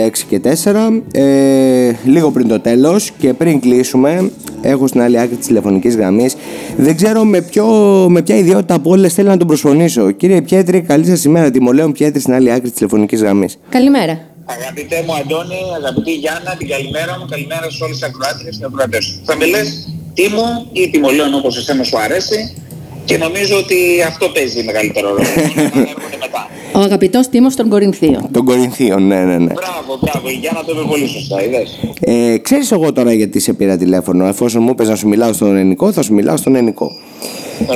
Λοιπόν, εδώ είμαστε. Just 96 και 4. Ε, λίγο πριν το τέλος και πριν κλείσουμε, έχω στην άλλη άκρη της τηλεφωνικής γραμμής. Δεν ξέρω με, ποιο, με ποια ιδιότητα από όλες θέλω να τον προσφωνήσω. Κύριε Πιέτρη, καλή σας ημέρα. Τιμολέων Πιέτρη στην άλλη άκρη της τηλεφωνικής γραμμής. Καλημέρα. Αγαπητέ μου Αντώνη, αγαπητή Γιάννα, την καλημέρα μου, καλημέρα σε όλε τι ακροάτριες και ακροατές Θα με λε Τίμο ή Τιμολέων όπως εσένα σου αρέσει και νομίζω ότι αυτό παίζει μεγαλύτερο ρόλο. μετά. Ο αγαπητός Τίμος των Κορινθίων. Των Κορινθίων, ναι, ναι, ναι. Μπράβο, μπράβο. Για να το είπε πολύ σωστά, είδες. Ε, Ξέρεις εγώ τώρα γιατί σε πήρα τηλέφωνο. Εφόσον μου είπες να σου μιλάω στον ελληνικό, θα σου μιλάω στον ελληνικό.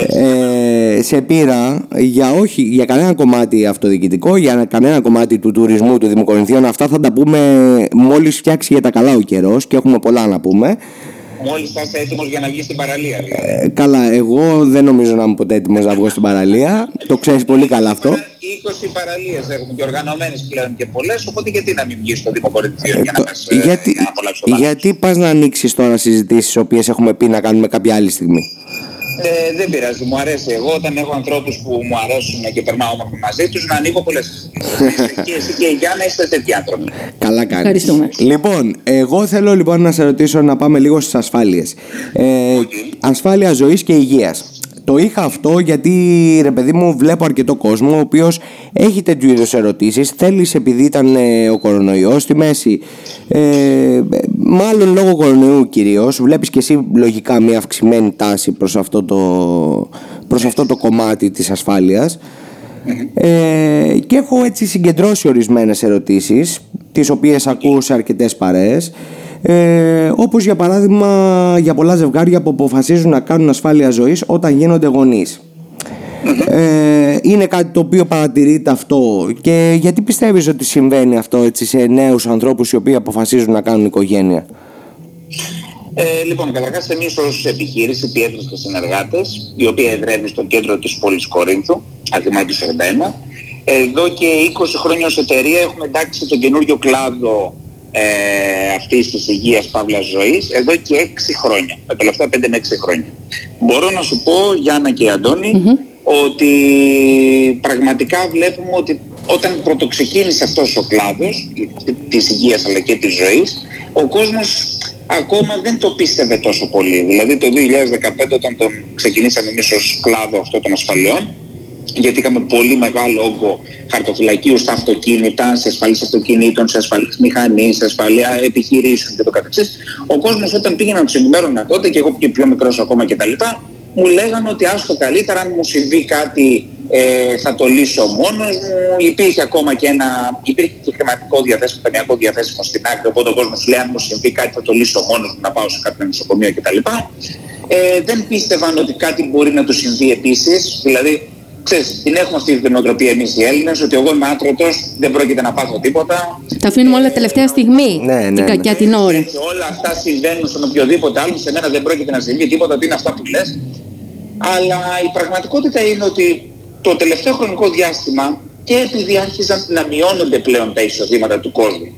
Ε, σε πήρα για, όχι, για κανένα κομμάτι αυτοδιοικητικό, για κανένα κομμάτι του τουρισμού του Δήμου Κορινθίων. Αυτά θα τα πούμε μόλις φτιάξει για τα καλά ο καιρός και έχουμε πολλά να πούμε. Μόλις θα είσαι έτοιμος για να βγεις στην παραλία, δηλαδή. Ε, καλά, εγώ δεν νομίζω να είμαι ποτέ έτοιμος να βγω στην παραλία. Το ξέρεις πολύ καλά αυτό. 20 παραλίες έχουμε και οργανωμένες πλέον και πολλές. Οπότε γιατί να μην βγεις στο Δήμο Κορινθίων για να το- πας, ε, γιατί, να απολαύσεις το δάσος. γιατί πας να ανοίξεις τώρα συζητήσεις οι οποίες έχουμε πει να κάνουμε κάποια άλλη στιγμή; Ε, δεν πειράζει, μου αρέσει. Εγώ όταν έχω ανθρώπους που μου αρέσουν και περνάω όμορφα μαζί τους να ανοίγω πολλές συζητήσεις. και εσύ και η Γιάννα είστε τέτοιοι άνθρωποι. Καλά κάνεις. Ευχαριστούμε. Λοιπόν, εγώ θέλω λοιπόν να σε ρωτήσω να πάμε λίγο στις ασφάλειες. Ε, ασφάλεια ζωής και υγείας. Το είχα αυτό γιατί ρε παιδί μου βλέπω αρκετό κόσμο ο οποίος έχει τέτοιου είδους ερωτήσεις. Θέλεις επειδή ήταν ε, ο κορονοϊός στη μέση ε, Μάλλον λόγω κορονοϊού κυρίως Βλέπεις και εσύ λογικά μια αυξημένη τάση προς αυτό το, προς αυτό το κομμάτι της ασφάλειας. Ε, και έχω έτσι συγκεντρώσει ορισμένες ερωτήσεις τις οποίες ακούω σε αρκετές παρέες ε, όπως για παράδειγμα για πολλά ζευγάρια που αποφασίζουν να κάνουν ασφάλεια ζωής όταν γίνονται γονείς. Ε, είναι κάτι το οποίο παρατηρείται αυτό και γιατί πιστεύεις ότι συμβαίνει αυτό έτσι σε νέους ανθρώπους οι οποίοι αποφασίζουν να κάνουν οικογένεια; Ε, λοιπόν, καταρχάς εμείς ως επιχείρηση Πιέτρες και συνεργάτες, η οποία εδρεύει στο κέντρο της πόλης Κορίνθου, Αθημάτου 41, εδώ και 20 χρόνια ως εταιρεία έχουμε εντάξει τον καινούριο κλάδο ε, αυτής της υγείας παύλας ζωής εδώ και 6 χρόνια, τα τελευταία 5 με 6 χρόνια. Μπορώ να σου πω, Γιάννα και Αντώνη, ότι πραγματικά βλέπουμε ότι όταν πρωτοξεκίνησε αυτός ο κλάδος της υγείας αλλά και της ζωής, ο κόσμος ακόμα δεν το πίστευε τόσο πολύ. Δηλαδή το 2015 όταν τον ξεκινήσαμε εμείς ως κλάδο αυτό των ασφαλιών, γιατί είχαμε πολύ μεγάλο όγκο χαρτοφυλακίου στα αυτοκίνητα, σε ασφαλείς αυτοκινήτων, σε ασφαλείς μηχανής, σε ασφαλεία επιχειρήσεων και το καθεξής. Ο κόσμος όταν πήγε να τους ενημέρωνα τότε και εγώ και πιο μικρός ακόμα κτλ. Μου λέγανε ότι άστο καλύτερα αν μου συμβεί κάτι ε, θα το λύσω μόνος μου. Υπήρχε ακόμα και ένα, υπήρχε και χρηματικό διαθέσιμο, ταμιακό διαθέσιμο στην άκρη, οπότε ο κόσμος λέει αν μου συμβεί κάτι θα το λύσω μόνος μου να πάω σε κάποιο νοσοκομείο κτλ. Ε, δεν πίστευαν ότι κάτι μπορεί να τους συμβεί επίσης, δηλαδή Ξέρεις, την έχουμε αυτή την νοοτροπία εμείς οι Έλληνες, ότι εγώ είμαι άτρωτος, δεν πρόκειται να πάθω τίποτα. Τα αφήνουμε όλα τελευταία στιγμή. Ναι, ναι, την ναι. κακιά την ώρα. Και όλα αυτά συμβαίνουν στον οποιοδήποτε άλλο, σε μένα δεν πρόκειται να συμβεί τίποτα, ότι είναι αυτά που λες. Αλλά η πραγματικότητα είναι ότι το τελευταίο χρονικό διάστημα και επειδή άρχισαν να μειώνονται πλέον τα εισοδήματα του κόσμου,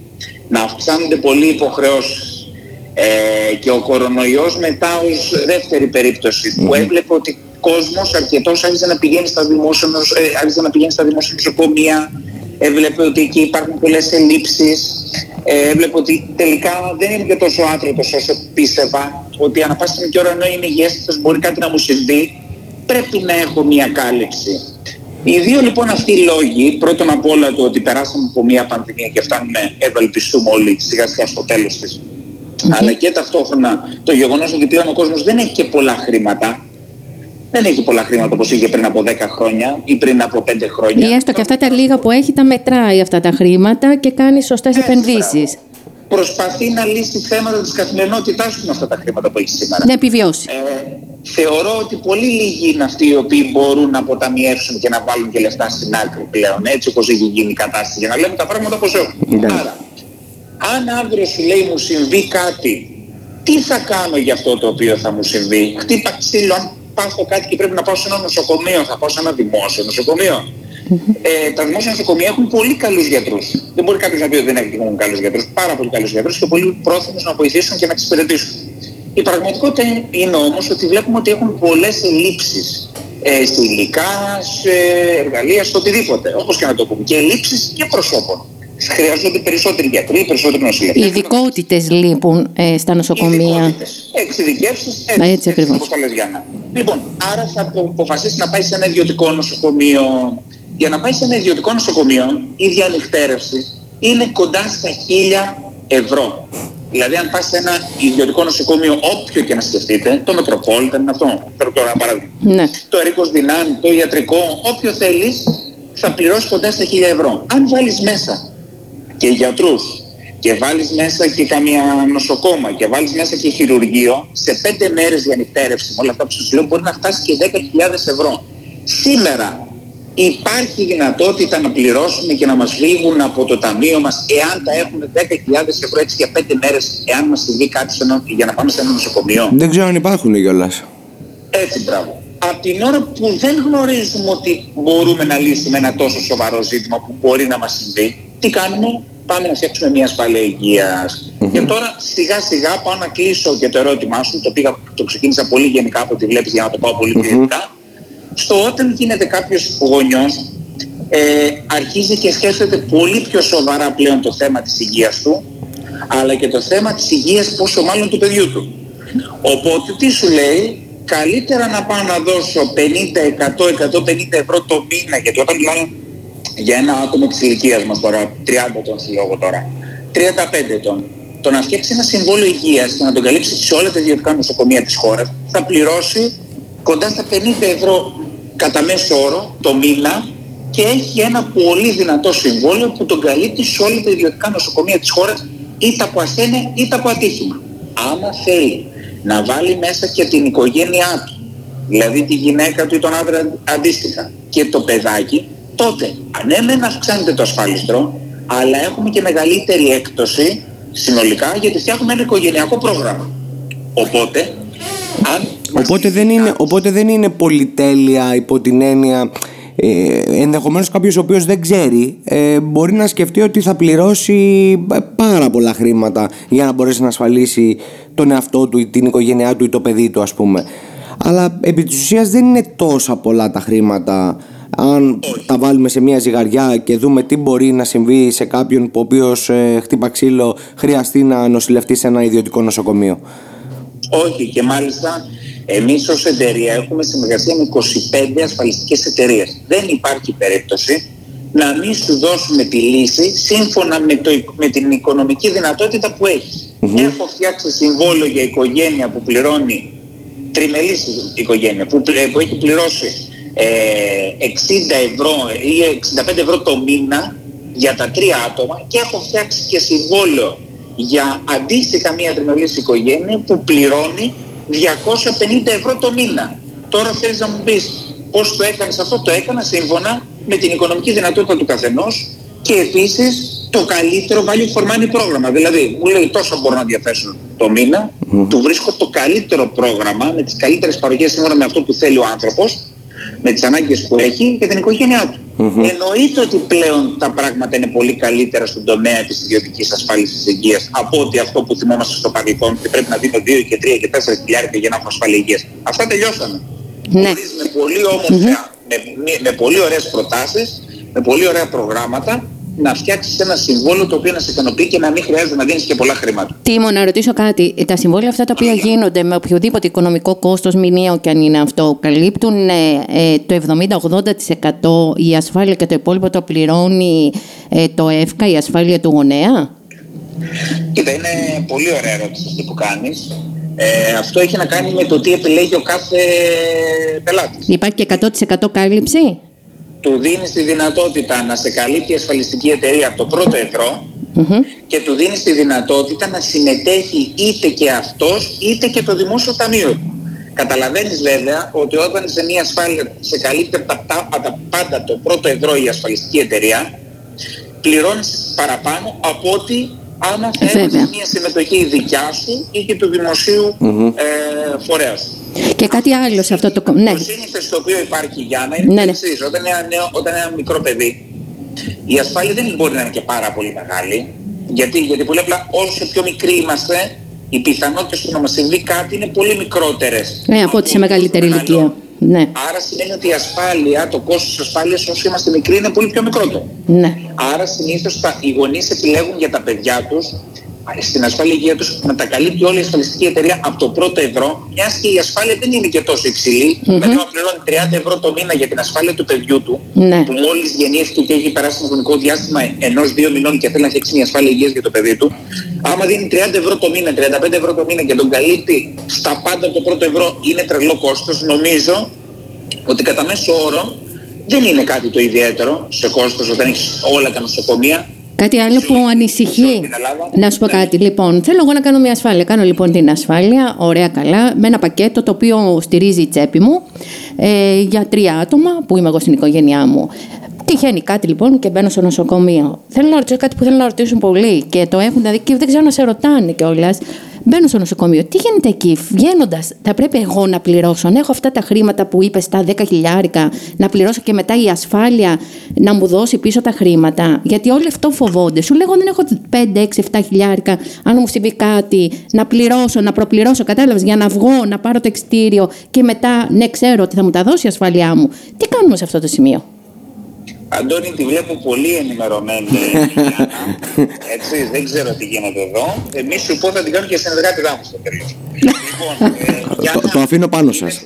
να αυξάνονται πολλοί υποχρεώσεις ε, και ο κορονοϊός μετά ως δεύτερη περίπτωση που έβλεπε ότι ο κόσμος αρκετός άρχισε να πηγαίνει στα δημόσια, νοσ- ε, άρχισε να πηγαίνει στα δημόσια νοσοκομεία, έβλεπε ότι εκεί υπάρχουν πολλές ελλείψεις, ε, έβλεπε ότι τελικά δεν είμαι και τόσο άτρωτος όσο πίστευα, ότι ανά πάση στιγμή και ώρα ενώ είμαι υγιέστητος μπορεί κάτι να μου συμβεί, πρέπει να έχω μια κάλυψη. Οι δύο λοιπόν αυτοί οι λόγοι, πρώτον απ' όλα το ότι περάσαμε από μια πανδημία και φτάνουμε, ευελπιστούμε όλοι σιγά σιγά στο τέλος της, αλλά και ταυτόχρονα το γεγονός ότι πλέον ο κόσμος δεν έχει και πολλά χρήματα, δεν έχει πολλά χρήματα όπως είχε πριν από 10 χρόνια ή πριν από 5 χρόνια. Ή έστω και αυτά τα λίγα που έχει τα μετράει αυτά τα χρήματα και κάνει σωστές Έτσι, επενδύσεις. Προσπαθεί να λύσει θέματα της καθημερινότητάς του με αυτά τα χρήματα που έχει σήμερα. Να επιβιώσει. Ε, θεωρώ ότι πολύ λίγοι είναι αυτοί οι οποίοι μπορούν να αποταμιεύσουν και να βάλουν και λεφτά στην άκρη πλέον, έτσι όπως έχει γίνει η κατάσταση, για να λέμε τα πράγματα όπως έχουν. Ναι. Άρα, αν αύριο σου λέει μου συμβεί κάτι, τι θα κάνω για αυτό το οποίο θα μου συμβεί; Χτύπα ξύλο, αν πάθω κάτι και πρέπει να πάω σε ένα νοσοκομείο, θα πάω σε ένα δημόσιο νοσοκομείο. Ε, τα δημόσια νοσοκομεία έχουν πολύ καλούς γιατρούς. Δεν μπορεί κάποιος να πει ότι δεν έχουν καλούς γιατρούς. Πάρα πολύ καλούς γιατρούς και πολύ πρόθυμους να βοηθήσουν και να εξυπηρετήσουν. Η πραγματικότητα είναι όμως ότι βλέπουμε ότι έχουν πολλές ελλείψεις ε, σε υλικά, σε εργαλεία, σε οτιδήποτε. Όπως και να το πούμε. Και λήψεις και προσώπων. Χρειάζονται περισσότεροι γιατροί, περισσότεροι νοσηλευτές. Οι ειδικότητες λείπουν ε, στα νοσοκομεία. Εξειδικεύσει, έτσι, έτσι ακριβώς. Λοιπόν, άρα θα αποφασίσεις να πάεις σε ένα ιδιωτικό νοσοκομείο. Για να πάεις σε ένα ιδιωτικό νοσοκομείο, η διανυκτέρευση είναι κοντά στα 1000 ευρώ. Δηλαδή, αν πας σε ένα ιδιωτικό νοσοκομείο, όποιο και να σκεφτείτε, το Μετροπόλιταν είναι αυτό. Θέλω τώρα ένα παράδειγμα. Ναι. Το Ερίκο Δυνάμει, το ιατρικό, όποιο θέλεις, θα πληρώσει κοντά στα 1000 ευρώ. Αν βάλεις μέσα και γιατρούς και βάλεις μέσα και καμία νοσοκόμα και βάλεις μέσα και χειρουργείο, σε πέντε μέρες διανυκτέρευση με όλα αυτά που σου λέω μπορεί να φτάσει και 10.000 ευρώ. Σήμερα υπάρχει δυνατότητα να πληρώσουμε και να μας φύγουν από το ταμείο μας εάν τα έχουν 10.000 ευρώ έτσι για 5 μέρες εάν μας συμβεί κάτι για να πάμε σε ένα νοσοκομείο. Δεν ξέρω αν υπάρχουν κιόλας. Έτσι, μπράβο. Από την ώρα που δεν γνωρίζουμε ότι μπορούμε να λύσουμε ένα τόσο σοβαρό ζήτημα που μπορεί να μας συμβεί, τι κάνουμε, πάμε να φτιάξουμε μια ασφάλεια Και τώρα σιγά σιγά πάω να κλείσω και το ερώτημά σου, το, πήγα, το ξεκίνησα πολύ γενικά από ό,τι βλέπεις για να το πάω πολύ mm στο όταν γίνεται κάποιος γονιός ε, αρχίζει και σκέφτεται πολύ πιο σοβαρά πλέον το θέμα της υγείας του αλλά και το θέμα της υγείας πόσο μάλλον του παιδιού του. Οπότε τι σου λέει, καλύτερα να πάω να δώσω 50, 100, 150 ευρώ το μήνα γιατί όταν μιλάμε για ένα άτομο της ηλικίας μας τώρα, 30 ετών στη λόγο τώρα, 35 ετών, το να φτιάξει ένα συμβόλαιο υγείας και να τον καλύψει σε όλα τα ιδιωτικά νοσοκομεία της χώρας θα πληρώσει κοντά στα 50 ευρώ κατά μέσο όρο το μήνα και έχει ένα πολύ δυνατό συμβόλαιο που τον καλύπτει σε όλα τα ιδιωτικά νοσοκομεία της χώρας είτε από ασθένεια είτε από ατύχημα. Άμα θέλει να βάλει μέσα και την οικογένειά του, δηλαδή τη γυναίκα του ή τον άντρα αντίστοιχα και το παιδάκι, τότε ανέμεν αυξάνεται το ασφάλιστρο, αλλά έχουμε και μεγαλύτερη έκπτωση συνολικά γιατί φτιάχνουμε ένα οικογενειακό πρόγραμμα. Οπότε, αν Οπότε δεν, είναι, οπότε δεν είναι πολυτέλεια υπό την έννοια ε, ενδεχομένως κάποιος ο οποίος δεν ξέρει ε, μπορεί να σκεφτεί ότι θα πληρώσει ε, πάρα πολλά χρήματα για να μπορέσει να ασφαλίσει τον εαυτό του ή την οικογένειά του ή το παιδί του ας πούμε αλλά επί της ουσίας δεν είναι τόσα πολλά τα χρήματα αν τα βάλουμε σε μια ζυγαριά και δούμε τι μπορεί να συμβεί σε κάποιον που ο οποίος ε, χτύπα ξύλο χρειαστεί να νοσηλευτεί σε ένα ιδιωτικό νοσοκομείο. Όχι και μάλιστα εμείς ως εταιρεία έχουμε συνεργασία με 25 ασφαλιστικές εταιρείες. Δεν υπάρχει περίπτωση να μην σου δώσουμε τη λύση σύμφωνα με, το, με την οικονομική δυνατότητα που εχεις Έχω φτιάξει συμβόλαιο για οικογένεια που πληρώνει, τριμελής οικογένεια, που, που έχει πληρώσει ε, 60 ευρώ ή 65 ευρώ το μήνα για τα τρία άτομα και έχω φτιάξει και συμβόλαιο για αντίστοιχα μια τριμελής οικογένεια που πληρώνει 250 ευρώ το μήνα. Τώρα θέλεις να μου πεις πώς το έκανες αυτό, το έκανα σύμφωνα με την οικονομική δυνατότητα του καθενός και επίσης το καλύτερο value for money πρόγραμμα. Δηλαδή μου λέει τόσο μπορώ να διαθέσω το μήνα, του βρίσκω το καλύτερο πρόγραμμα με τις καλύτερες παροχές σύμφωνα με αυτό που θέλει ο άνθρωπος με τις ανάγκες που έχει και την οικογένειά του. Mm-hmm. Εννοείται ότι πλέον τα πράγματα είναι πολύ καλύτερα στον τομέα της ιδιωτικής ασφάλισης υγείας από ότι αυτό που θυμόμαστε στο παρελθόν και πρέπει να δίνω 2 και 3 και 4 χιλιάρια για να έχω ασφάλεια υγείας. Αυτά τελειώσανε. Ναι. με πολύ όμορφα, με, με, με πολύ ωραίες προτάσεις, με πολύ ωραία προγράμματα να φτιάξεις ένα συμβόλαιο το οποίο να σε ικανοποιεί και να μην χρειάζεται να δίνεις και πολλά χρήματα. Τίμω, να ρωτήσω κάτι. Τα συμβόλαια αυτά τα οποία γίνονται με οποιοδήποτε οικονομικό κόστος, μηνιαίο και αν είναι αυτό, καλύπτουν ε, ε το 70-80% η ασφάλεια και το υπόλοιπο το πληρώνει ε, το ΕΦΚΑ, η ασφάλεια του γονέα; Κοίτα, είναι πολύ ωραία ερώτηση αυτή που κάνεις. Ε, αυτό έχει να κάνει με το τι επιλέγει ο κάθε πελάτης. Υπάρχει και 100% κάλυψη; Του δίνεις τη δυνατότητα να σε καλύπτει η ασφαλιστική εταιρεία από το πρώτο και του δίνεις τη δυνατότητα να συμμετέχει είτε και αυτός είτε και το δημόσιο ταμείο. Καταλαβαίνεις βέβαια ότι όταν σε μια ασφάλεια σε καλύπτει τα, τα, τα πάντα το πρώτο ευρώ η ασφαλιστική εταιρεία πληρώνεις παραπάνω από ότι άμα θα έχεις μια συμμετοχή δικιά σου ή και του δημοσίου ε, φορέας και κάτι άλλο σε αυτό το... Ναι. Το σύνηθες το οποίο υπάρχει για να είναι ναι, ναι. Όταν, είναι ένα νέο, όταν είναι ένα μικρό παιδί, η ασφάλεια δεν μπορεί να είναι και πάρα πολύ μεγάλη. Γιατί, γιατί πολύ απλά όσο πιο μικροί είμαστε, οι πιθανότητες που να μας συμβεί κάτι είναι πολύ μικρότερες. Ναι, από ό,τι σε μεγαλύτερη ηλικία. Ναι. Άρα σημαίνει ότι η ασφάλεια, το κόστος της ασφάλειας όσο είμαστε μικροί είναι πολύ πιο μικρότερο. Ναι. Άρα συνήθως τα, οι γονείς επιλέγουν για τα παιδιά τους στην ασφάλεια υγεία τους να τα καλύπτει όλη η ασφαλιστική εταιρεία από το πρώτο ευρώ, μιας και η ασφάλεια δεν είναι και τόσο υψηλή. Mm-hmm. Δηλαδή, να πληρώνει 30 ευρώ το μήνα για την ασφάλεια του παιδιού του, Ναι. που μόλις γεννήθηκε και έχει περάσει ένα χρονικό διάστημα ενό-δύο μηνών και θέλει να φτιάξει μια ασφάλεια υγείας για το παιδί του, άμα δίνει 30 ευρώ το μήνα, 35 ευρώ το μήνα και τον καλύπτει στα πάντα από το πρώτο ευρώ, είναι τρελό κόστος. Νομίζω ότι κατά μέσο όρο δεν είναι κάτι το ιδιαίτερο σε κόστος όταν έχεις όλα τα νοσοκομεία. Κάτι άλλο που ανησυχεί. Στην Ελλάδα. Να σου πω Ναι. κάτι. Λοιπόν, θέλω εγώ να κάνω μια ασφάλεια. Κάνω λοιπόν την ασφάλεια, ωραία καλά, με ένα πακέτο το οποίο στηρίζει η τσέπη μου ε, για τρία άτομα που είμαι εγώ στην οικογένειά μου. Τυχαίνει κάτι λοιπόν και μπαίνω στο νοσοκομείο. Θέλω να ρωτήσω κάτι που θέλω να ρωτήσουν πολύ και το έχουν δει και δεν ξέρω να σε ρωτάνε κιόλας. Μπαίνω στο νοσοκομείο. Τι γίνεται εκεί, βγαίνοντας, θα πρέπει εγώ να πληρώσω. Αν έχω αυτά τα χρήματα που είπες, τα 10 χιλιάρικα, να πληρώσω και μετά η ασφάλεια να μου δώσει πίσω τα χρήματα. Γιατί όλοι αυτό φοβόνται. Σου λέγω, δεν έχω 5, 6, 7 χιλιάρικα. Αν μου συμβεί κάτι, να πληρώσω, να προπληρώσω. Κατάλαβες για να βγω, να πάρω το εξτήριο και μετά, ναι, ξέρω ότι θα μου τα δώσει η ασφάλειά μου. Τι κάνουμε σε αυτό το σημείο; Αντώνη, τη βλέπω πολύ ενημερωμένη. Γιάννα. Έτσι, δεν ξέρω τι γίνεται εδώ. Εμείς σου πω θα την κάνω και συνεργάτη δάμου στο τέλος. λοιπόν, ε, Το, Γιάννα, το αφήνω πάνω σας.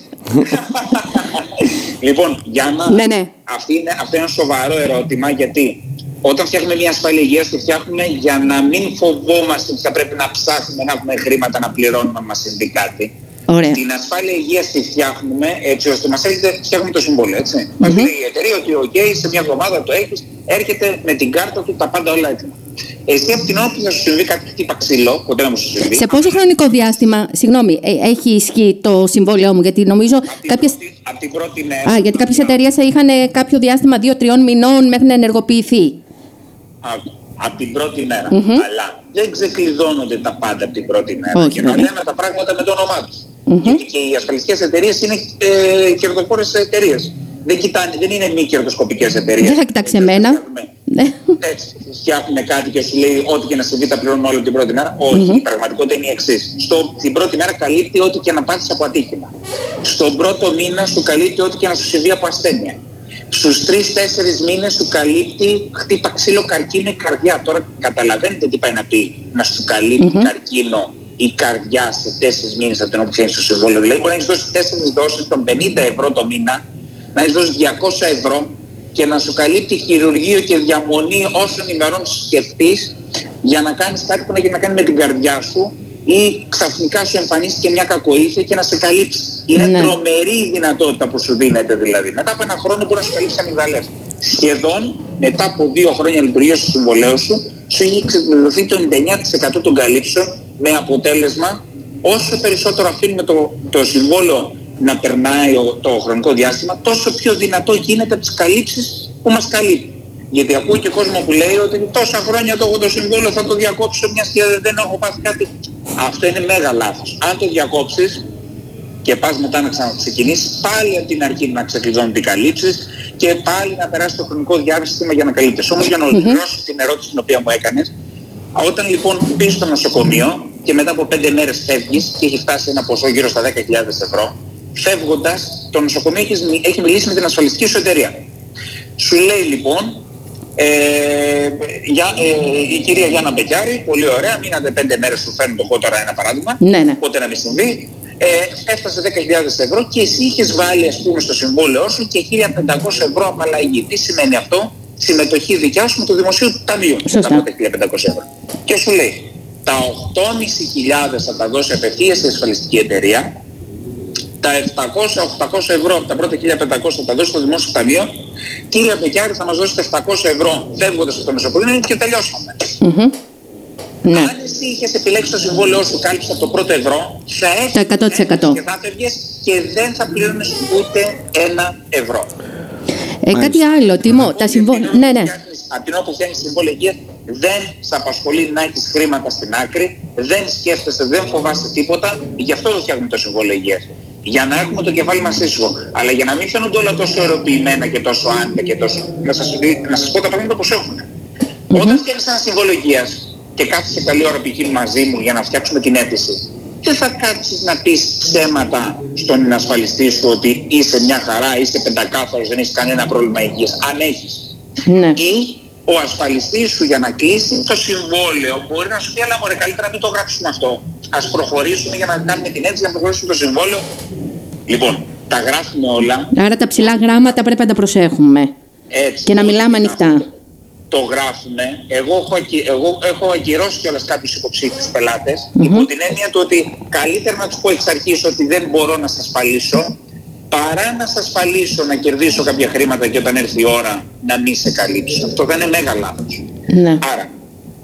λοιπόν, Γιάννα, Ναι, ναι. αυτή είναι, αυτό είναι ένα σοβαρό ερώτημα γιατί όταν φτιάχνουμε μια ασφάλεια υγείας τη φτιάχνουμε για να μην φοβόμαστε ότι θα πρέπει να ψάχνουμε να έχουμε χρήματα να πληρώνουμε αν μας συμβεί κάτι. Ωραία. Την ασφάλεια υγείας τη φτιάχνουμε έτσι ώστε μας έρχεται, φτιάχνουμε το συμβόλαιο, έτσι. Μας λέει η εταιρεία ότι οκ, σε μια εβδομάδα το έχεις, έρχεται με την κάρτα του τα πάντα όλα έτοιμα. Εσύ από την ώρα που θα σου συμβεί κάτι χτύπα ξύλο, ποτέ να μου σου συμβεί, Σε πόσο χρονικό διάστημα, συγγνώμη, ε, έχει ισχύ το συμβόλαιό μου, γιατί νομίζω από την, κάποιες... πρώτη, απ' την πρώτη μέρα... Α, γιατί κάποιες εταιρείες είχαν ε, κάποιο διάστημα 2-3 μηνών μέχρι να ενεργοποιηθεί. από την πρώτη μέρα. Αλλά δεν ξεκλειδώνονται τα πάντα από την πρώτη μέρα. Όχι, και να βέβαια. λέμε τα πράγματα με το όνομά τους. Γιατί και οι ασφαλιστικές εταιρείες είναι ε, κερδοφόρες εταιρείες. Δεν, κοιτάνε, δεν είναι μη κερδοσκοπικές εταιρείες. Δεν θα κοιτάξει εμένα. Φτιάχνουμε- Ναι. Έτσι, φτιάχνουμε κάτι και σου λέει ό,τι και να συμβεί τα πληρώνουμε όλη την πρώτη μέρα. Όχι, η πραγματικότητα είναι η εξής. Την πρώτη μέρα καλύπτει ό,τι και να πάθεις από ατύχημα. Στον πρώτο μήνα σου καλύπτει ό,τι και να σου συμβεί από ασθένεια. Στους τρεις-τέσσερις μήνες σου καλύπτει χτύπα ξύλο καρκίνο η καρδιά. Τώρα καταλαβαίνετε τι πάει να πει να σου καλυπτει καρκίνο η καρδιά σε τέσσερις μήνες από την οποία ξέρεις το συμβόλαιο. Δηλαδή μπορεί να έχεις δώσει τέσσερις δόσεις των 50 ευρώ το μήνα, να έχεις δώσει 200 ευρώ και να σου καλύπτει χειρουργείο και διαμονή όσων ημερών σκεφτείς για να κάνεις κάτι που να έχει να κάνει με την καρδιά σου ή ξαφνικά σου εμφανίστηκε μια κακοήθεια και να σε καλύψει. Είναι Ναι. τρομερή η δυνατότητα που σου δίνεται δηλαδή. Μετά από ένα χρόνο μπορεί να σου καλύψει αμυγδαλές. Σχεδόν μετά από δύο χρόνια λειτουργίας του συμβολέου σου, σου έχει ξεκλειδωθεί το 99% των καλύψεων με αποτέλεσμα όσο περισσότερο αφήνουμε το, το συμβόλαιο να περνάει ο- το χρονικό διάστημα, τόσο πιο δυνατό γίνεται από τις καλύψεις που μας καλύπτει. Γιατί ακούω και κόσμο που λέει ότι τόσα χρόνια το έχω το συμβόλαιο θα το διακόψω μιας και δεν έχω πάθει κάτι. Αυτό είναι μέγα λάθος. Αν το διακόψεις και πας μετά να ξαναξεκινήσεις, πάλι από την αρχή να ξεκλειδώνουν οι καλύψεις και πάλι να περάσεις το χρονικό διάστημα για να καλύπτεις. Όμως για να ολοκληρώσω την ερώτηση την οποία μου έκανες, όταν λοιπόν μπει στο νοσοκομείο και μετά από πέντε μέρες φεύγεις και έχει φτάσει ένα ποσό γύρω στα 10.000 ευρώ, φεύγοντας το νοσοκομείο έχεις, μι- έχει μιλήσει με την ασφαλιστική σου εταιρεία. Σου λέει λοιπόν, ε, για, ε, η κυρία Γιάννα Μπεκιάρη, πολύ ωραία, μείνατε πέντε μέρες σου φέρνω το εγώ τώρα ένα παράδειγμα, Ναι, ναι. πότε να μην συμβεί, ε, έφτασε 10.000 ευρώ και εσύ είχες βάλει ας πούμε στο συμβόλαιό σου και 1.500 ευρώ απαλλαγή. Τι σημαίνει αυτό, συμμετοχή δικιά σου με το δημοσίου ταμείο. Σωστά. Τα πρώτα 1.500 ευρώ. Και σου λέει, τα 8.500 θα τα δώσει απευθείας η ασφαλιστική εταιρεία, τα 700-800 ευρώ από τα πρώτα 1500 θα τα δώσει στο δημόσιο ταμείο. Κύριε Μπεκιάρη, θα μας δώσετε 700 ευρώ φεύγοντας από το νοσοκομείο και τελειώσαμε. Μμμ. Ναι. Αν εσύ είχες επιλέξει το συμβόλαιό σου κάλυψε από το πρώτο ευρώ, θα έχεις Το 100%. και θα φεύγες και δεν θα πλήρωνες ούτε ένα ευρώ. Ε, κάτι άλλο, Τιμό, τα συμβόλαια. Ναι, ναι. Από την ώρα που φτιάχνεις συμβόλαιο υγείας, δεν σε απασχολεί να έχεις χρήματα στην άκρη, δεν σκέφτεσαι, δεν φοβάσαι τίποτα, γι' αυτό το φτιάχνουμε το συμβόλαιο υγείας. Για να έχουμε το κεφάλι μας ήσυχο. Αλλά για να μην φαίνονται όλα τόσο ερωτοποιημένα και τόσο άντε και τόσο... Να σας, δει- να σας πω τα πράγματα πώς έχουν. Όταν φτιάχνεις ένα συμβόλαιο υγείας και κάθεσαι καλή ώρα π.χ. μαζί μου για να φτιάξουμε την αίτηση δεν θα κάτσεις να πεις ψέματα στον ασφαλιστή σου ότι είσαι μια χαρά, είσαι πεντακάθαρος, δεν έχεις κανένα πρόβλημα υγείας. Αν έχεις. Ναι. Ή ο ασφαλιστής σου για να κλείσει το συμβόλαιο μπορεί να σου πει αλλά μωρέ καλύτερα να μην το γράψουμε αυτό. Ας προχωρήσουμε για να κάνουμε την έτσι, να προχωρήσουμε το συμβόλαιο. Λοιπόν, τα γράφουμε όλα. Άρα τα ψηλά γράμματα πρέπει να τα προσέχουμε. Έτσι, Και να μιλάμε ανοιχτά. Το γράφουμε. Εγώ έχω, ακυ- εγώ έχω ακυρώσει κιόλας κάποιους υποψήφιους πελάτες υπό την έννοια του ότι καλύτερα να τους πω εξ αρχής ότι δεν μπορώ να σας ασφαλίσω παρά να σας ασφαλίσω να κερδίσω κάποια χρήματα και όταν έρθει η ώρα να μην σε καλύψω. Αυτό δεν είναι μέγα λάθος. Ναι. Άρα,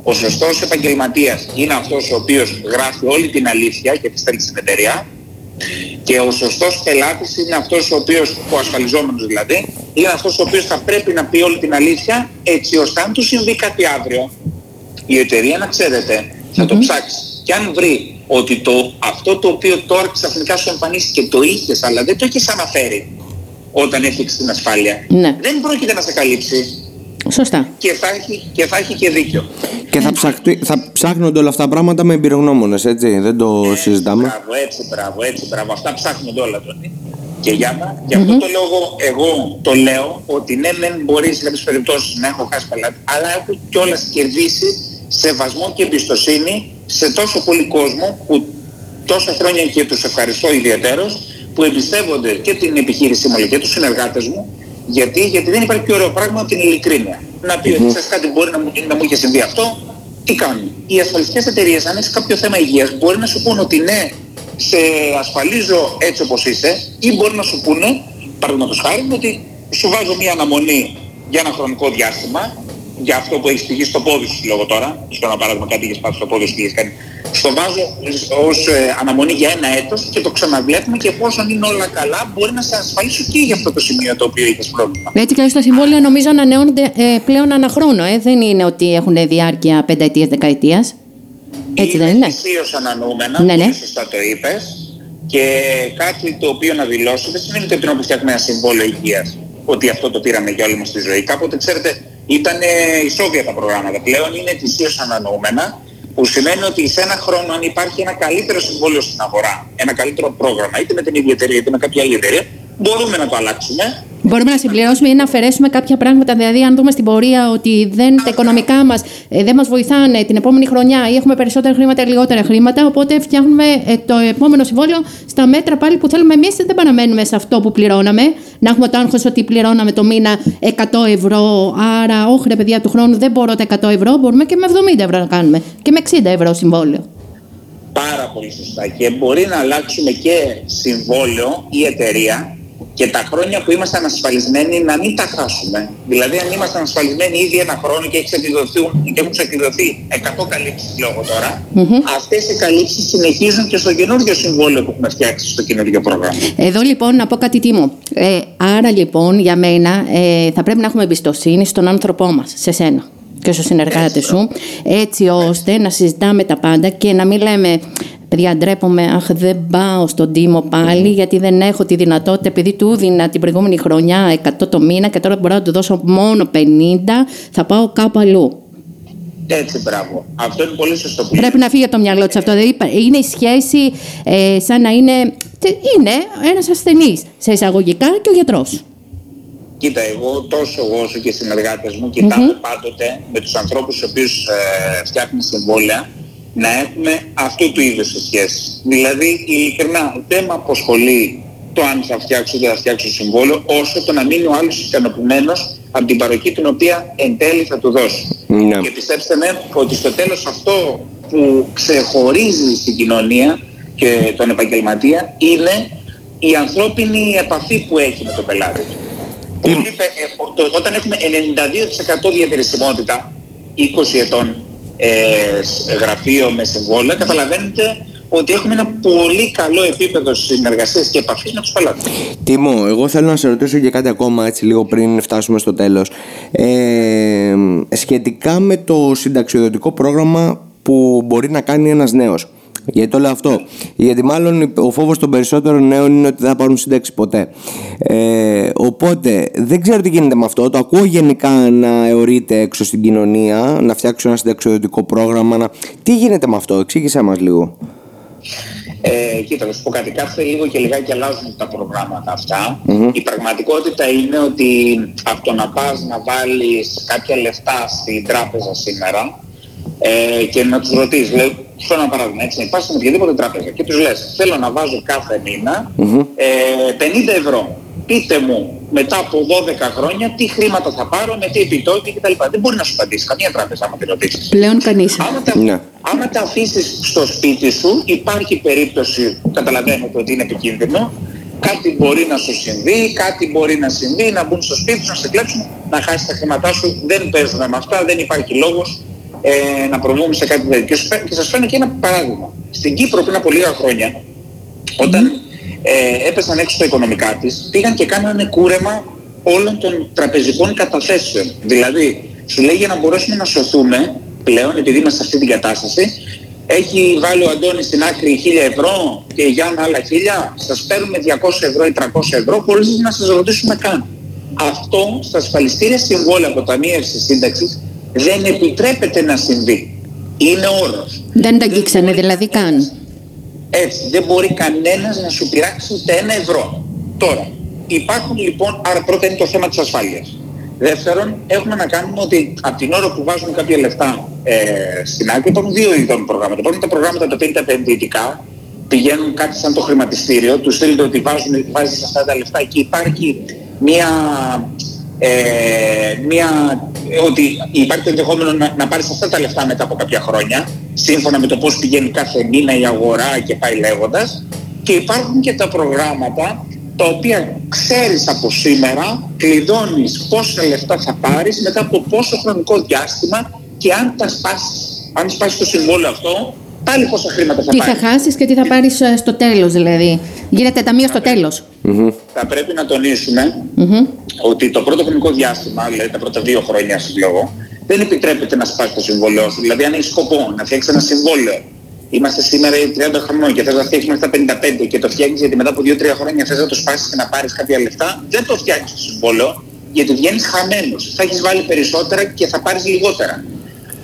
ο σωστός επαγγελματίας είναι αυτός ο οποίος γράφει όλη την αλήθεια και τη στέλνει στην εταιρεία και ο σωστός πελάτης είναι αυτός ο οποίος, ο ασφαλιζόμενος δηλαδή, είναι αυτός ο οποίος θα πρέπει να πει όλη την αλήθεια έτσι ώστε αν του συμβεί κάτι αύριο, η εταιρεία να ξέρετε θα το ψάξει. Και αν βρει ότι το, αυτό το οποίο τώρα ξαφνικά σου εμφανίστηκε το είχες αλλά δεν το έχεις αναφέρει όταν έφτιαξε την ασφάλεια, Ναι. δεν πρόκειται να σε καλύψει Σωστά. και θα έχει και, θα έχει και δίκιο. Και θα, ψαχτεί- θα ψάχνονται όλα αυτά τα πράγματα με εμπειρογνώμονες, έτσι. Δεν το συζητάμε. Μπράβο, έτσι, μπράβο, έτσι, μπράβο. Αυτά ψάχνονται όλα τώρα. Και Γιάννα, γι' αυτό το λόγο εγώ το λέω ότι ναι, δεν μπορείς σε κάποιες περιπτώσεις να έχω χάσει πελάτη, αλλά έχω κιόλας κερδίσει σεβασμό και εμπιστοσύνη σε τόσο πολύ κόσμο που τόσα χρόνια και τους ευχαριστώ ιδιαίτερος που εμπιστεύονται και την επιχείρησή μου αλλά και τους συνεργάτες μου γιατί, γιατί δεν υπάρχει πιο ωραίο πράγμα από την ειλικρίνεια. Να πει ότι ξέρεις κάτι μπορεί να μου, να μου είχε συμβεί αυτό, τι κάνουν. Οι ασφαλιστικές εταιρείες αν έχεις κάποιο θέμα υγείας μπορεί να σου πούνε ότι ναι, σε ασφαλίζω έτσι όπως είσαι ή μπορεί να σου πούνε, παραδείγματος χάρη, ότι σου βάζω μια αναμονή για ένα χρονικό διάστημα για αυτό που έχεις πηγεί στο πόδι σου, λόγω τώρα, στο ένα παράδειγμα κάτι είχες πάθει στο πόδι σου και έχεις κάνει. Στο βάζω ως ε, αναμονή για ένα έτος και το ξαναβλέπουμε και εφόσον είναι όλα καλά μπορεί να σε ασφαλίσω και για αυτό το σημείο το οποίο είχες πρόβλημα. Έτσι και τα συμβόλαια νομίζω ανανεώνονται ε, πλέον ανά χρόνο. Ε. Δεν είναι ότι έχουν διάρκεια πενταετίας, δεκαετίας. Έτσι δεν είναι. Ισίως ανανοούμενα, Ναι, ναι. πολύ σωστά το είπες. Και κάτι το οποίο να δηλώσω δεν σημαίνει ότι από την ώρα που φτιάχνουμε ένα συμβόλαιο υγείας ότι αυτό το πήραμε για όλη μας τη ζωή. Κάποτε, ξέρετε, ήταν ισόβια τα προγράμματα. Πλέον είναι ετησίως ανανοούμενα, που σημαίνει ότι σε ένα χρόνο αν υπάρχει ένα καλύτερο συμβόλαιο στην αγορά, ένα καλύτερο πρόγραμμα, είτε με την ίδια εταιρεία είτε με κάποια άλλη εταιρεία, μπορούμε να το αλλάξουμε Μπορούμε να συμπληρώσουμε ή να αφαιρέσουμε κάποια πράγματα. Δηλαδή, αν δούμε στην πορεία ότι δεν, τα οικονομικά μας δεν μας βοηθάνε την επόμενη χρονιά ή έχουμε περισσότερα χρήματα ή λιγότερα χρήματα. Οπότε φτιάχνουμε ε, το επόμενο συμβόλαιο στα μέτρα πάλι που θέλουμε εμείς. Δεν παραμένουμε σε αυτό που πληρώναμε. Να έχουμε το άγχος ότι πληρώναμε το μήνα 100 ευρώ. Άρα, όχι ρε παιδιά του χρόνου, δεν μπορώ τα 100 ευρώ. Μπορούμε και με 70 ευρώ να κάνουμε. Και με 60 ευρώ συμβόλαιο. Πάρα πολύ σωστά. Και μπορεί να αλλάξουμε και συμβόλαιο ή εταιρεία και τα χρόνια που ήμασταν ασφαλισμένοι να μην τα χάσουμε. Δηλαδή, αν ήμασταν ασφαλισμένοι ήδη ένα χρόνο και έχει εξεκδοθεί- και έχουν εξεκδοθεί 100 καλύψεις λόγω τώρα, αυτές οι καλύψεις συνεχίζουν και στο καινούργιο συμβόλαιο που έχουμε φτιάξει στο καινούργιο πρόγραμμα. Εδώ λοιπόν να πω κάτι τίμο. Ε, άρα λοιπόν για μένα ε, θα πρέπει να έχουμε εμπιστοσύνη στον άνθρωπό μας, σε σένα και στους συνεργάτες σου, έτσι ώστε να συζητάμε τα πάντα και να μην λέμε παιδιά ντρέπομαι, αχ δεν πάω στον Τίμο πάλι γιατί δεν έχω τη δυνατότητα επειδή του έδινα την προηγούμενη χρονιά 100 το μήνα και τώρα μπορώ να του δώσω μόνο 50, θα πάω κάπου αλλού. Έτσι, μπράβο. Αυτό είναι πολύ σωστό που Πρέπει να φύγει από το μυαλό τη αυτό. Δηλαδή, υπά- είναι η σχέση ε, σαν να είναι. τε- Είναι ένας ασθενής σε εισαγωγικά και ο γιατρός. Κοίτα, εγώ τόσο εγώ όσο και οι συνεργάτες μου κοιτάμε πάντοτε με τους ανθρώπους στους οποίους ε, φτιάχνουμε συμβόλαια να έχουμε αυτού του είδους τις σχέσεις. Δηλαδή, ειλικρινά, δεν με αποσχολεί το αν θα φτιάξω ή δεν θα φτιάξω συμβόλαιο, όσο το να μείνει ο άλλος ικανοποιημένος από την παροχή την οποία εν τέλει θα του δώσω. Ναι. Και πιστέψτε με ότι στο τέλος αυτό που ξεχωρίζει στην κοινωνία και τον επαγγελματία είναι η ανθρώπινη επαφή που έχει με τον πελάτη του. Πολύ πε- ε, ο- το- όταν έχουμε 92% διατηρησιμότητα 20 ετών ε, σ- γραφείο με συμβόλαια, καταλαβαίνετε ότι έχουμε ένα πολύ καλό επίπεδο συνεργασίας και επαφής με τους πελάτες. Τίμο, εγώ θέλω να σε ρωτήσω και κάτι ακόμα έτσι λίγο πριν φτάσουμε στο τέλος. Ε, σχετικά με το συνταξιοδοτικό πρόγραμμα που μπορεί να κάνει ένας νέος. Γιατί το λέω αυτό. Γιατί μάλλον ο φόβος των περισσότερων νέων είναι ότι δεν θα πάρουν σύνταξη ποτέ. Ε, οπότε δεν ξέρω τι γίνεται με αυτό. Το ακούω γενικά να αιωρείται έξω στην κοινωνία, να φτιάξω ένα συνταξιοδοτικό πρόγραμμα. Να... Τι γίνεται με αυτό, εξήγησέ μας λίγο. Ε, κοίτα, θα σου πω κάτι. Κάθε λίγο και λιγάκι αλλάζουν τα προγράμματα Η πραγματικότητα είναι ότι από το να πας να βάλεις κάποια λεφτά στην τράπεζα σήμερα ε, και να τους ρωτήσεις, λέει, θέλω ένα παράδειγμα, έτσι, πας στην οποιαδήποτε τράπεζα και τους λες, θέλω να βάζω κάθε ε, 50 ευρώ πείτε μου μετά από 12 χρόνια τι χρήματα θα πάρω, με τι επιτόκια κτλ. Δεν μπορεί να σου απαντήσει καμία τράπεζα άμα την ρωτήσεις. Πλέον κανείς. Άμα, τα, ναι. άμα τα αφήσεις στο σπίτι σου, υπάρχει περίπτωση, καταλαβαίνετε ότι είναι επικίνδυνο, κάτι μπορεί να σου συμβεί, κάτι μπορεί να συμβεί, να μπουν στο σπίτι σου, να σε κλέψουν, να χάσεις τα χρήματά σου. Δεν παίζουμε με αυτά, δεν υπάρχει λόγος ε, να προβούμε σε κάτι τέτοιο. Και σας φέρνω και ένα παράδειγμα. Στην Κύπρο πριν από λίγα χρόνια, όταν ε, έπεσαν έξω τα οικονομικά της, πήγαν και κάνανε κούρεμα όλων των τραπεζικών καταθέσεων. Δηλαδή, σου λέει για να μπορέσουμε να σωθούμε πλέον, επειδή είμαστε σε αυτή την κατάσταση, έχει βάλει ο Αντώνης στην άκρη 1000 ευρώ και η Γιάννα άλλα 1000, σας παίρνουμε 200 ευρώ ή 300 ευρώ χωρίς να σας ρωτήσουμε καν. Αυτό στα ασφαλιστήρια συμβόλαια αποταμίευσης σύνταξης δεν επιτρέπεται να συμβεί. Είναι όρος. Δεν τα αγγίξανε δηλαδή καν. Έτσι, δεν μπορεί κανένας να σου πειράξει ούτε ένα ευρώ. Τώρα, υπάρχουν λοιπόν, άρα πρώτα είναι το θέμα της ασφάλειας. Δεύτερον, έχουμε να κάνουμε ότι από την ώρα που βάζουμε κάποια λεφτά ε, στην άκρη, υπάρχουν δύο είδων προγράμματα. Υπάρχουν τα προγράμματα τα οποία είναι τα επενδυτικά, πηγαίνουν κάτι σαν το χρηματιστήριο, τους στείλετε ότι βάζουν, βάζεις αυτά τα λεφτά και υπάρχει μια ε, μια, ότι υπάρχει το ενδεχόμενο να, να πάρεις αυτά τα λεφτά μετά από κάποια χρόνια, σύμφωνα με το πώς πηγαίνει κάθε μήνα η αγορά και πάει λέγοντας. Και υπάρχουν και τα προγράμματα τα οποία ξέρεις από σήμερα, κλειδώνεις πόσα λεφτά θα πάρεις μετά από πόσο χρονικό διάστημα και αν τα σπάσεις, αν σπάσεις το συμβόλαιο αυτό, πάλι πόσα χρήματα θα πάρεις. Τι θα χάσεις και τι θα πάρεις ε, στο τέλος δηλαδή. Γίνεται ταμείο στο τέλος. Θα πρέπει να τονισουμε ότι το πρώτο χρονικό διάστημα, δηλαδή τα πρώτα δύο χρόνια λόγω, δεν επιτρέπεται να σπάσει το συμβόλαιό σου. Δηλαδή, αν έχεις σκοπό να φτιάξεις ένα συμβόλαιο, είμαστε σήμερα 30 χρονών και θες να φτιάξεις μέχρι τα 55 και το φτιάχνεις γιατί μετά από 2-3 χρόνια θες να το σπάσεις και να πάρεις κάποια λεφτά, δεν το φτιάχνεις το συμβόλαιο γιατί βγαίνεις χαμένος. Θα έχεις βάλει περισσότερα και θα πάρεις λιγότερα.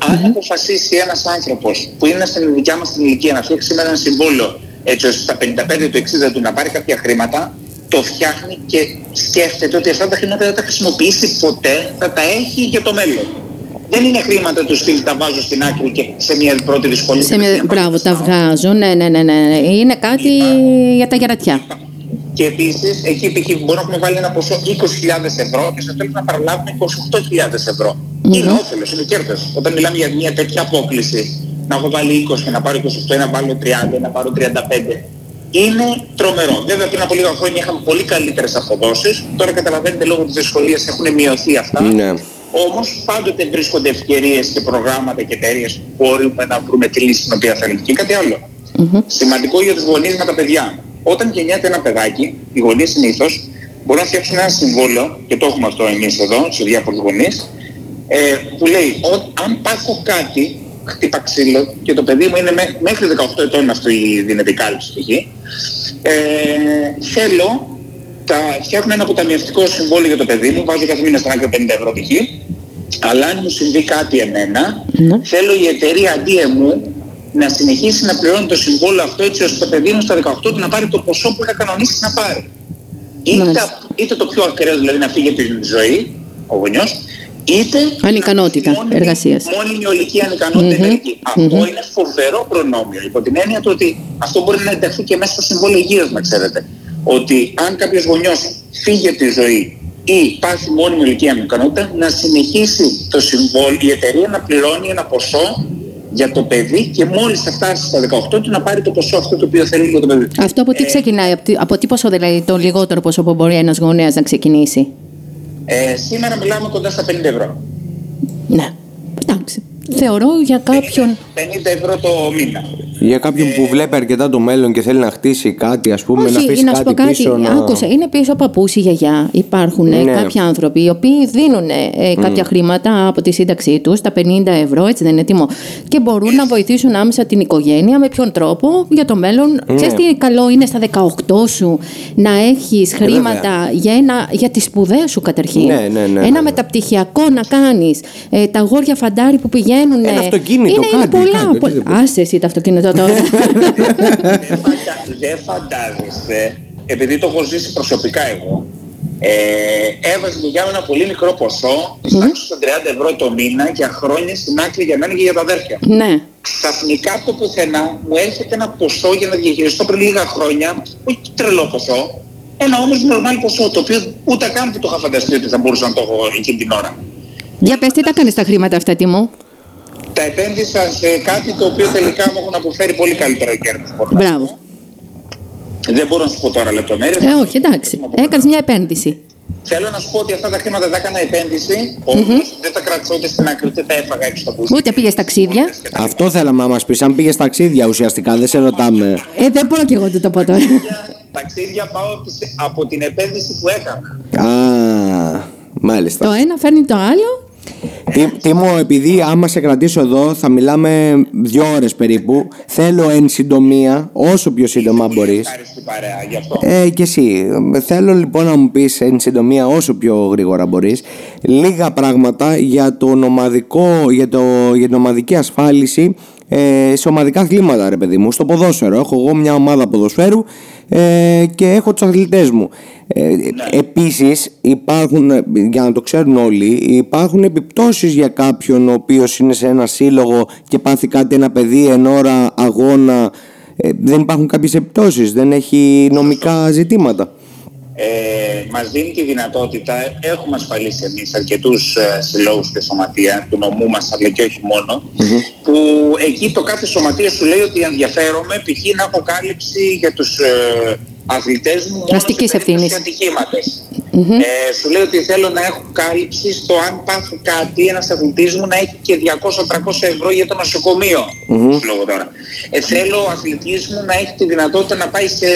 Αν αποφασίσει ένας άνθρωπος που είναι στην δικιά μας την ηλικία να φτιάξει σήμερα ένα συμβόλαιο έτσι ώστε στα 55 του 60 του να πάρει κάποια χρήματα, το φτιάχνει και σκέφτεται ότι αυτά τα χρήματα δεν τα χρησιμοποιήσει ποτέ, θα τα έχει για το μέλλον. Δεν είναι χρήματα τους στυλ, τα βάζω στην άκρη και σε μια πρώτη δυσκολία. Σε μια... Μπράβο, τα βγάζω. Ναι, ναι, ναι, ναι. Είναι κάτι για τα γερατιά. Και επίσης, εκεί π.χ. μπορούμε να έχουμε βάλει ένα ποσό 20.000 ευρώ και στο τέλος να παραλάβουμε 28.000 ευρώ. Mm-hmm. Είναι όφελο, είναι κέρδος. Όταν μιλάμε για μια τέτοια απόκληση, να έχω βάλει 20 και να πάρω 28 ή να βάλω 30 ή να πάρω 35, είναι τρομερό. Βέβαια πριν από λίγα χρόνια είχαμε πολύ καλύτερες αποδόσεις. Τώρα καταλαβαίνετε λόγω της δυσκολίας έχουν μειωθεί αυτά. Ναι. Όμως πάντοτε βρίσκονται ευκαιρίες και προγράμματα και εταιρείες που μπορούμε να βρούμε τη λύση την οποία θέλουμε. Και κάτι άλλο. Mm-hmm. Σημαντικό για τους γονείς με τα παιδιά. Όταν γεννιέται ένα παιδάκι, οι γονείς συνήθως μπορούν να φτιάξουν ένα συμβόλαιο, και το έχουμε αυτό εμείς εδώ, σε διάφορους γονείς, ε, που λέει, αν πάθω κάτι, χτύπα ξύλο και το παιδί μου είναι μέχρι 18 ετών αυτό η δίνεται κάλυψη εκεί. Ε, θέλω, τα, φτιάχνω ένα αποταμιευτικό συμβόλαιο για το παιδί μου, βάζω κάθε μήνα στον άκρη 50 ευρώ π.χ. Αλλά αν μου συμβεί κάτι εμένα, ναι. θέλω η εταιρεία αντί εμού να συνεχίσει να πληρώνει το συμβόλαιο αυτό έτσι ώστε το παιδί μου στα 18 του να πάρει το ποσό που είχα κανονίσει να πάρει. Είτε, είτε το πιο ακραίο δηλαδή να φύγει από τη ζωή, ο γονιός, είτε ανικανότητα εργασίας. Μόνιμη ολική ανικανότητα mm-hmm. Αυτό mm-hmm. είναι φοβερό προνόμιο. Υπό την έννοια του ότι αυτό μπορεί να ενταχθεί και μέσα στο συμβόλαιο υγείας, να ξέρετε. Ότι αν κάποιος γονιός φύγει από τη ζωή ή πάθει μόνιμη ηλική ανικανότητα, να συνεχίσει το συμβόλαιο, η εταιρεία να πληρώνει ένα ποσό για το παιδί και μόλις θα φτάσει στα 18 του να πάρει το ποσό αυτό το οποίο θέλει για το παιδί. Αυτό από τι ε, ξεκινάει, από τι ποσό δηλαδή, το λιγότερο ποσό που μπορεί ένας γονέας να ξεκινήσει; Ε, σήμερα μιλάμε κοντά στα 50 ευρώ. Ναι, εντάξει θεωρώ για κάποιον. 50 ευρώ το μήνα. Για κάποιον που βλέπει αρκετά το μέλλον και θέλει να χτίσει κάτι, ας πούμε, Όχι, να αφήσει να κάτι, κάτι πίσω. Να... Άκουσα, είναι πίσω παππούση γιαγιά. Υπάρχουν ναι. κάποιοι άνθρωποι οι οποίοι δίνουν ε, κάποια χρήματα από τη σύνταξή τους, τα 50 ευρώ, έτσι δεν είναι τιμό. Και μπορούν να βοηθήσουν άμεσα την οικογένεια με ποιον τρόπο για το μέλλον. Ναι. Ξέρεις τι καλό είναι στα 18 σου να έχεις ε, χρήματα για, ένα, για τις σπουδές σου καταρχήν. Ναι, ναι, ναι, ένα μεταπτυχιακό να κάνεις. Ε, τα γόρια φαντάρι που πηγαίνουν πηγαίνουν. Ένα αυτοκίνητο, είναι, κάτι, είναι πολλά. Κάτι, Άσε εσύ το αυτοκίνητο. αυτό τώρα. δεν, φαντα... δεν φαντάζεστε, επειδή το έχω ζήσει προσωπικά εγώ, ε, έβαζε για ένα πολύ μικρό ποσό, mm. των 30 ευρώ το μήνα για χρόνια στην άκρη για μένα και για τα αδέρφια. Ναι. Ξαφνικά από το πουθενά μου έρχεται ένα ποσό για να διαχειριστώ πριν λίγα χρόνια, όχι τρελό ποσό, ένα όμως νορμάλ ποσό, το οποίο ούτε καν που το είχα φανταστεί ότι θα μπορούσα να το έχω εκείνη την ώρα. Για πες, τι τα κάνεις τα χρήματα αυτά, τι μου. Τα επένδυσα σε κάτι το οποίο τελικά μου έχουν αποφέρει πολύ καλύτερο κέρδος. Μπράβο. Δεν μπορώ να σου πω τώρα λεπτομέρειες. Ε, όχι, εντάξει. Έκανες μια επένδυση. Θέλω να σου πω ότι αυτά τα χρήματα τα έκανα επένδυση, όμως mm-hmm. δεν τα κρατήσω ούτε στην άκρη, ούτε τα έφαγα έξω από Ούτε πήγες ταξίδια. Αυτό θέλαμε να μας πεις. Αν πήγες ταξίδια ουσιαστικά, δεν σε ρωτάμε. Ε, δεν μπορώ και εγώ να το πω τώρα. Ταξίδια πάω από την επένδυση που έκανα. Α, μάλιστα. Το ένα φέρνει το άλλο τι, Τίμω, επειδή άμα σε κρατήσω εδώ θα μιλάμε δύο ώρες περίπου. Θέλω εν συντομία, όσο πιο σύντομα μπορείς. Ε, και εσύ. Θέλω λοιπόν να μου πεις εν συντομία όσο πιο γρήγορα μπορείς Λίγα πράγματα για, το νομαδικό, για, το, για την ομαδική ασφάλιση ε, σε ομαδικά αθλήματα, ρε παιδί μου, στο ποδόσφαιρο. Έχω εγώ μια ομάδα ποδοσφαίρου ε, και έχω τους αθλητές μου. Ε, ναι. Επίσης υπάρχουν, για να το ξέρουν όλοι, υπάρχουν επιπτώσεις για κάποιον ο οποίος είναι σε ένα σύλλογο και πάθει κάτι ένα παιδί εν ώρα αγώνα. Ε, δεν υπάρχουν κάποιες επιπτώσεις, δεν έχει νομικά ζητήματα ε, μας δίνει τη δυνατότητα, έχουμε ασφαλίσει εμείς αρκετούς ε, συλλόγους και σωματεία του νομού μας, αλλά και όχι που εκεί το κάθε σωματείο σου λέει ότι ενδιαφέρομαι π.χ. να έχω κάλυψη για τους ε, αθλητές μου μόνο σε περίπτωση ατυχήματος. Mm-hmm. Ε, σου λέει ότι θέλω να έχω κάλυψη στο αν πάθει κάτι ένας αθλητής μου να έχει και 200-300 ευρώ για το νοσοκομείο. Mm-hmm. τώρα. Ε, θέλω ο αθλητής μου να έχει τη δυνατότητα να πάει σε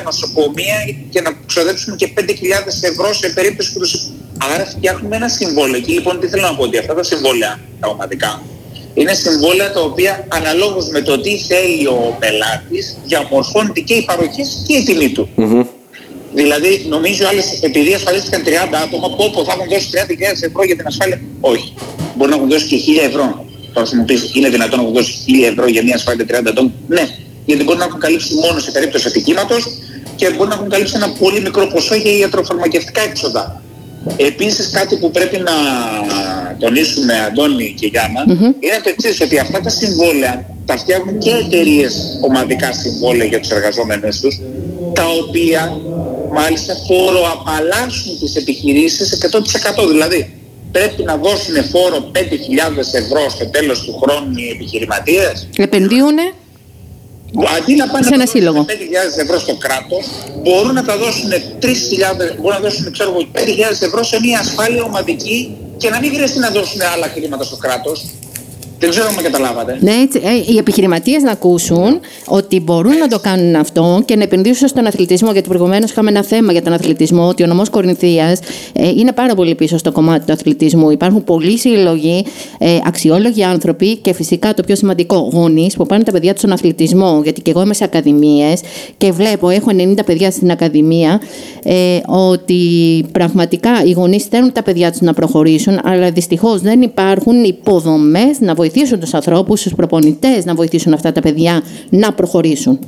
2-3 νοσοκομεία και να ξοδέψουμε και 5.000 ευρώ σε περίπτωση που τους... Άρα φτιάχνουμε ένα συμβόλαιο. Και λοιπόν τι θέλω να πω ότι αυτά τα συμβόλαια τα ομαδικά είναι συμβόλαια τα οποία αναλόγως με το τι θέλει ο πελάτης διαμορφώνεται και η παροχή και η τιμή του. Mm-hmm. Δηλαδή, νομίζω άλλες επειδή ασφαλίστηκαν 30 άτομα, πω, πω θα έχουν δώσει 30.000 ευρώ για την ασφάλεια. Όχι. Μπορεί να έχουν δώσει και 1.000 ευρώ. Τώρα θα μου πει, είναι δυνατόν να έχουν δώσει 1.000 ευρώ για μια ασφάλεια 30 ατόμων; Ναι, γιατί μπορεί να έχουν καλύψει μόνο σε περίπτωση ατυχήματος και μπορεί να έχουν καλύψει ένα πολύ μικρό ποσό για ιατροφαρμακευτικά έξοδα. Επίσης κάτι που πρέπει να τονίσουμε Αντώνη και Γιάννα mm-hmm. είναι το εξής ότι αυτά τα συμβόλαια τα φτιάχνουν και εταιρείες ομαδικά συμβόλαια για τους εργαζόμενους τους τα οποία μάλιστα φοροαπαλλάσσουν τις επιχειρήσεις 100%. Δηλαδή πρέπει να δώσουν φόρο 5.000 ευρώ στο τέλος του χρόνου οι επιχειρηματίες. Επενδύουνε Αντί να πάνε σε ένα σύλλογο. 5.000 ευρώ στο κράτος, μπορούν να τα δώσουν 3.000, μπορούν να δώσουν ξέρω, 5.000 ευρώ σε μια ασφάλεια ομαδική και να μην χρειαστεί να δώσουν άλλα χρήματα στο κράτος δεν ξέρω αν με καταλάβατε. Ναι, έτσι, ε, οι επιχειρηματίες να ακούσουν ότι μπορούν να το κάνουν αυτό και να επενδύσουν στον αθλητισμό. Γιατί προηγουμένως είχαμε ένα θέμα για τον αθλητισμό, ότι ο νομός Κορινθίας ε, είναι πάρα πολύ πίσω στο κομμάτι του αθλητισμού. Υπάρχουν πολλοί συλλογοί, ε, αξιόλογοι άνθρωποι και φυσικά το πιο σημαντικό, γονείς που πάνε τα παιδιά τους στον αθλητισμό. Γιατί και εγώ είμαι σε ακαδημίες και βλέπω, έχω 90 παιδιά στην ακαδημία, ε, ότι πραγματικά οι γονείς θέλουν τα παιδιά τους να προχωρήσουν, αλλά δυστυχώς δεν υπάρχουν υποδομές να βοηθήσουν βοηθήσουν τους ανθρώπους, τους προπονητές να βοηθήσουν αυτά τα παιδιά να προχωρήσουν.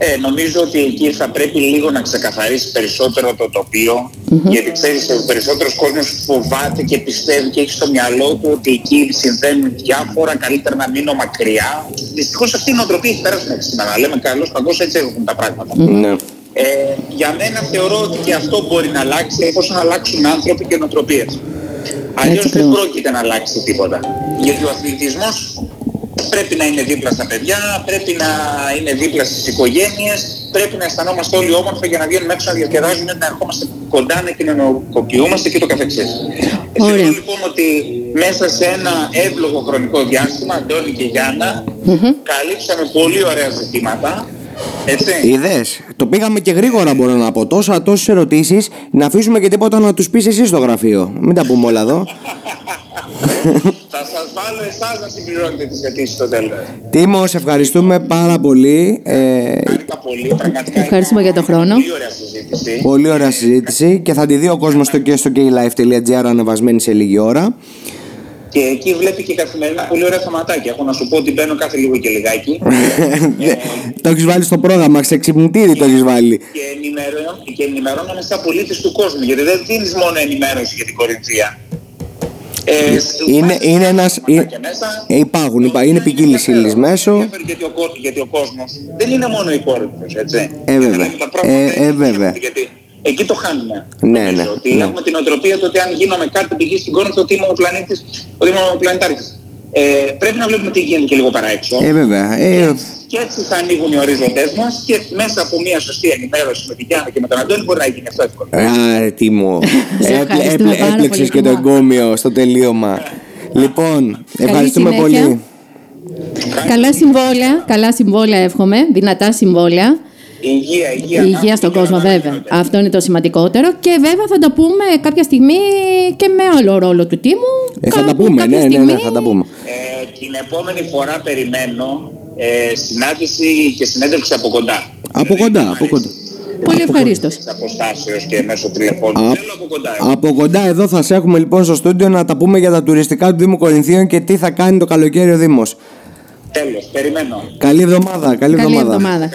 Ε, νομίζω ότι εκεί θα πρέπει λίγο να ξεκαθαρίσει περισσότερο το τοπίο γιατί ξέρεις ο περισσότερος κόσμος φοβάται και πιστεύει και έχει στο μυαλό του ότι εκεί συμβαίνουν διάφορα, καλύτερα να μείνω μακριά. Δυστυχώς αυτή η νοοτροπία έχει πέρασει μέχρι σήμερα. Λέμε καλώς παγκώς έτσι έχουν τα πράγματα. Ναι. Ε, για μένα θεωρώ ότι και αυτό μπορεί να αλλάξει εφόσον αλλάξουν άνθρωποι και νοοτροπίες. Αλλιώς δεν πρόκειται να αλλάξει τίποτα. Γιατί ο αθλητισμός πρέπει να είναι δίπλα στα παιδιά, πρέπει να είναι δίπλα στις οικογένειες, πρέπει να αισθανόμαστε όλοι όμορφα για να βγαίνουμε έξω να διασκεδάζουμε, να ερχόμαστε κοντά, να κοινωνικοποιούμαστε και το καθεξής. Θεωρώ λοιπόν ότι μέσα σε ένα εύλογο χρονικό διάστημα, Αντώνη και Γιάννα, mm-hmm. καλύψαμε πολύ ωραία ζητήματα Είδες. Το πήγαμε και γρήγορα, μπορώ να πω. Τόσα, τόσες ερωτήσεις. Να αφήσουμε και τίποτα να τους πεις εσύ στο γραφείο. Μην τα πούμε όλα εδώ. Θα σας βάλω εσάς να συμπληρώνετε τις αιτήσει στο τέλος. Τίμο, σε ευχαριστούμε πάρα πολύ. Ε... πολύ, πραγματικά. Ευχαριστούμε για τον χρόνο. Πολύ ωραία συζήτηση. Πολύ ωραία συζήτηση και θα τη δει ο κόσμος στο και στο klife.gr ανεβασμένη σε λίγη ώρα. Και εκεί βλέπει και καθημερινά πολύ ωραία θεματάκια. Έχω να σου πω ότι μπαίνω κάθε λίγο και λιγάκι. το έχεις βάλει στο πρόγραμμα, σε ξυπνητήρι το έχεις βάλει. Και, ενημερώνω, και ενημερώνομαι σαν πολίτης του κόσμου. Γιατί δεν δίνεις μόνο ενημέρωση για την Κορινθία. Ε, είναι, είναι ένας, ε, υπάρχουν, υπάρχουν, είναι ποικίλης ύλης μέσω. Γιατί ο, γιατί ο κόσμος δεν είναι μόνο η Κόρινθος, έτσι. Ε, βέβαια. Ε, ε, βέβαια. Γιατί εκεί το χάνουμε. Ναι, ναι. Ότι ναι. έχουμε την οτροπία του ότι αν γίνομαι κάτι πηγή στην Κόρινθο, ότι είμαι ο πλανήτης, ότι είμαι ο πλανητάρχης. Ε, πρέπει να βλέπουμε τι γίνεται και λίγο παρά έξω. Ε, βέβαια. Ε, και έτσι θα ανοίγουν οι ορίζοντές μας και μέσα από μια σωστή ενημέρωση με την Γιάννα και με τον Αντώνη μπορεί να γίνει αυτό εύκολα. Άρε, τι μου. Έπλεξες και το εγκόμιο στο τελείωμα. Λοιπόν, ευχαριστούμε πολύ. Καλά συμβόλαια, καλά συμβόλαια εύχομαι, δυνατά συμβόλαια. Υγεία, υγεία. Υγεία στον κόσμο, βέβαια. Αυτό είναι το σημαντικότερο. Και βέβαια θα τα πούμε κάποια στιγμή και με άλλο ρόλο του τίμου. Ε, θα τα πούμε, ναι, ναι, ναι, θα τα πούμε. Ε, την επόμενη φορά περιμένω ε, συνάντηση και συνέντευξη από κοντά. Από κοντά, από κοντά. Πολύ ευχαρίστως. αποστάσεως και μέσω τηλεφώνου. Α, από κοντά. Από κοντά εδώ θα σε έχουμε λοιπόν στο στούντιο να τα πούμε για τα τουριστικά του Δήμου Κορινθίων και τι θα κάνει το καλοκαίρι ο Δήμος. Τέλος, περιμένω. Καλή εβδομάδα. Καλή, καλή εβδομάδα.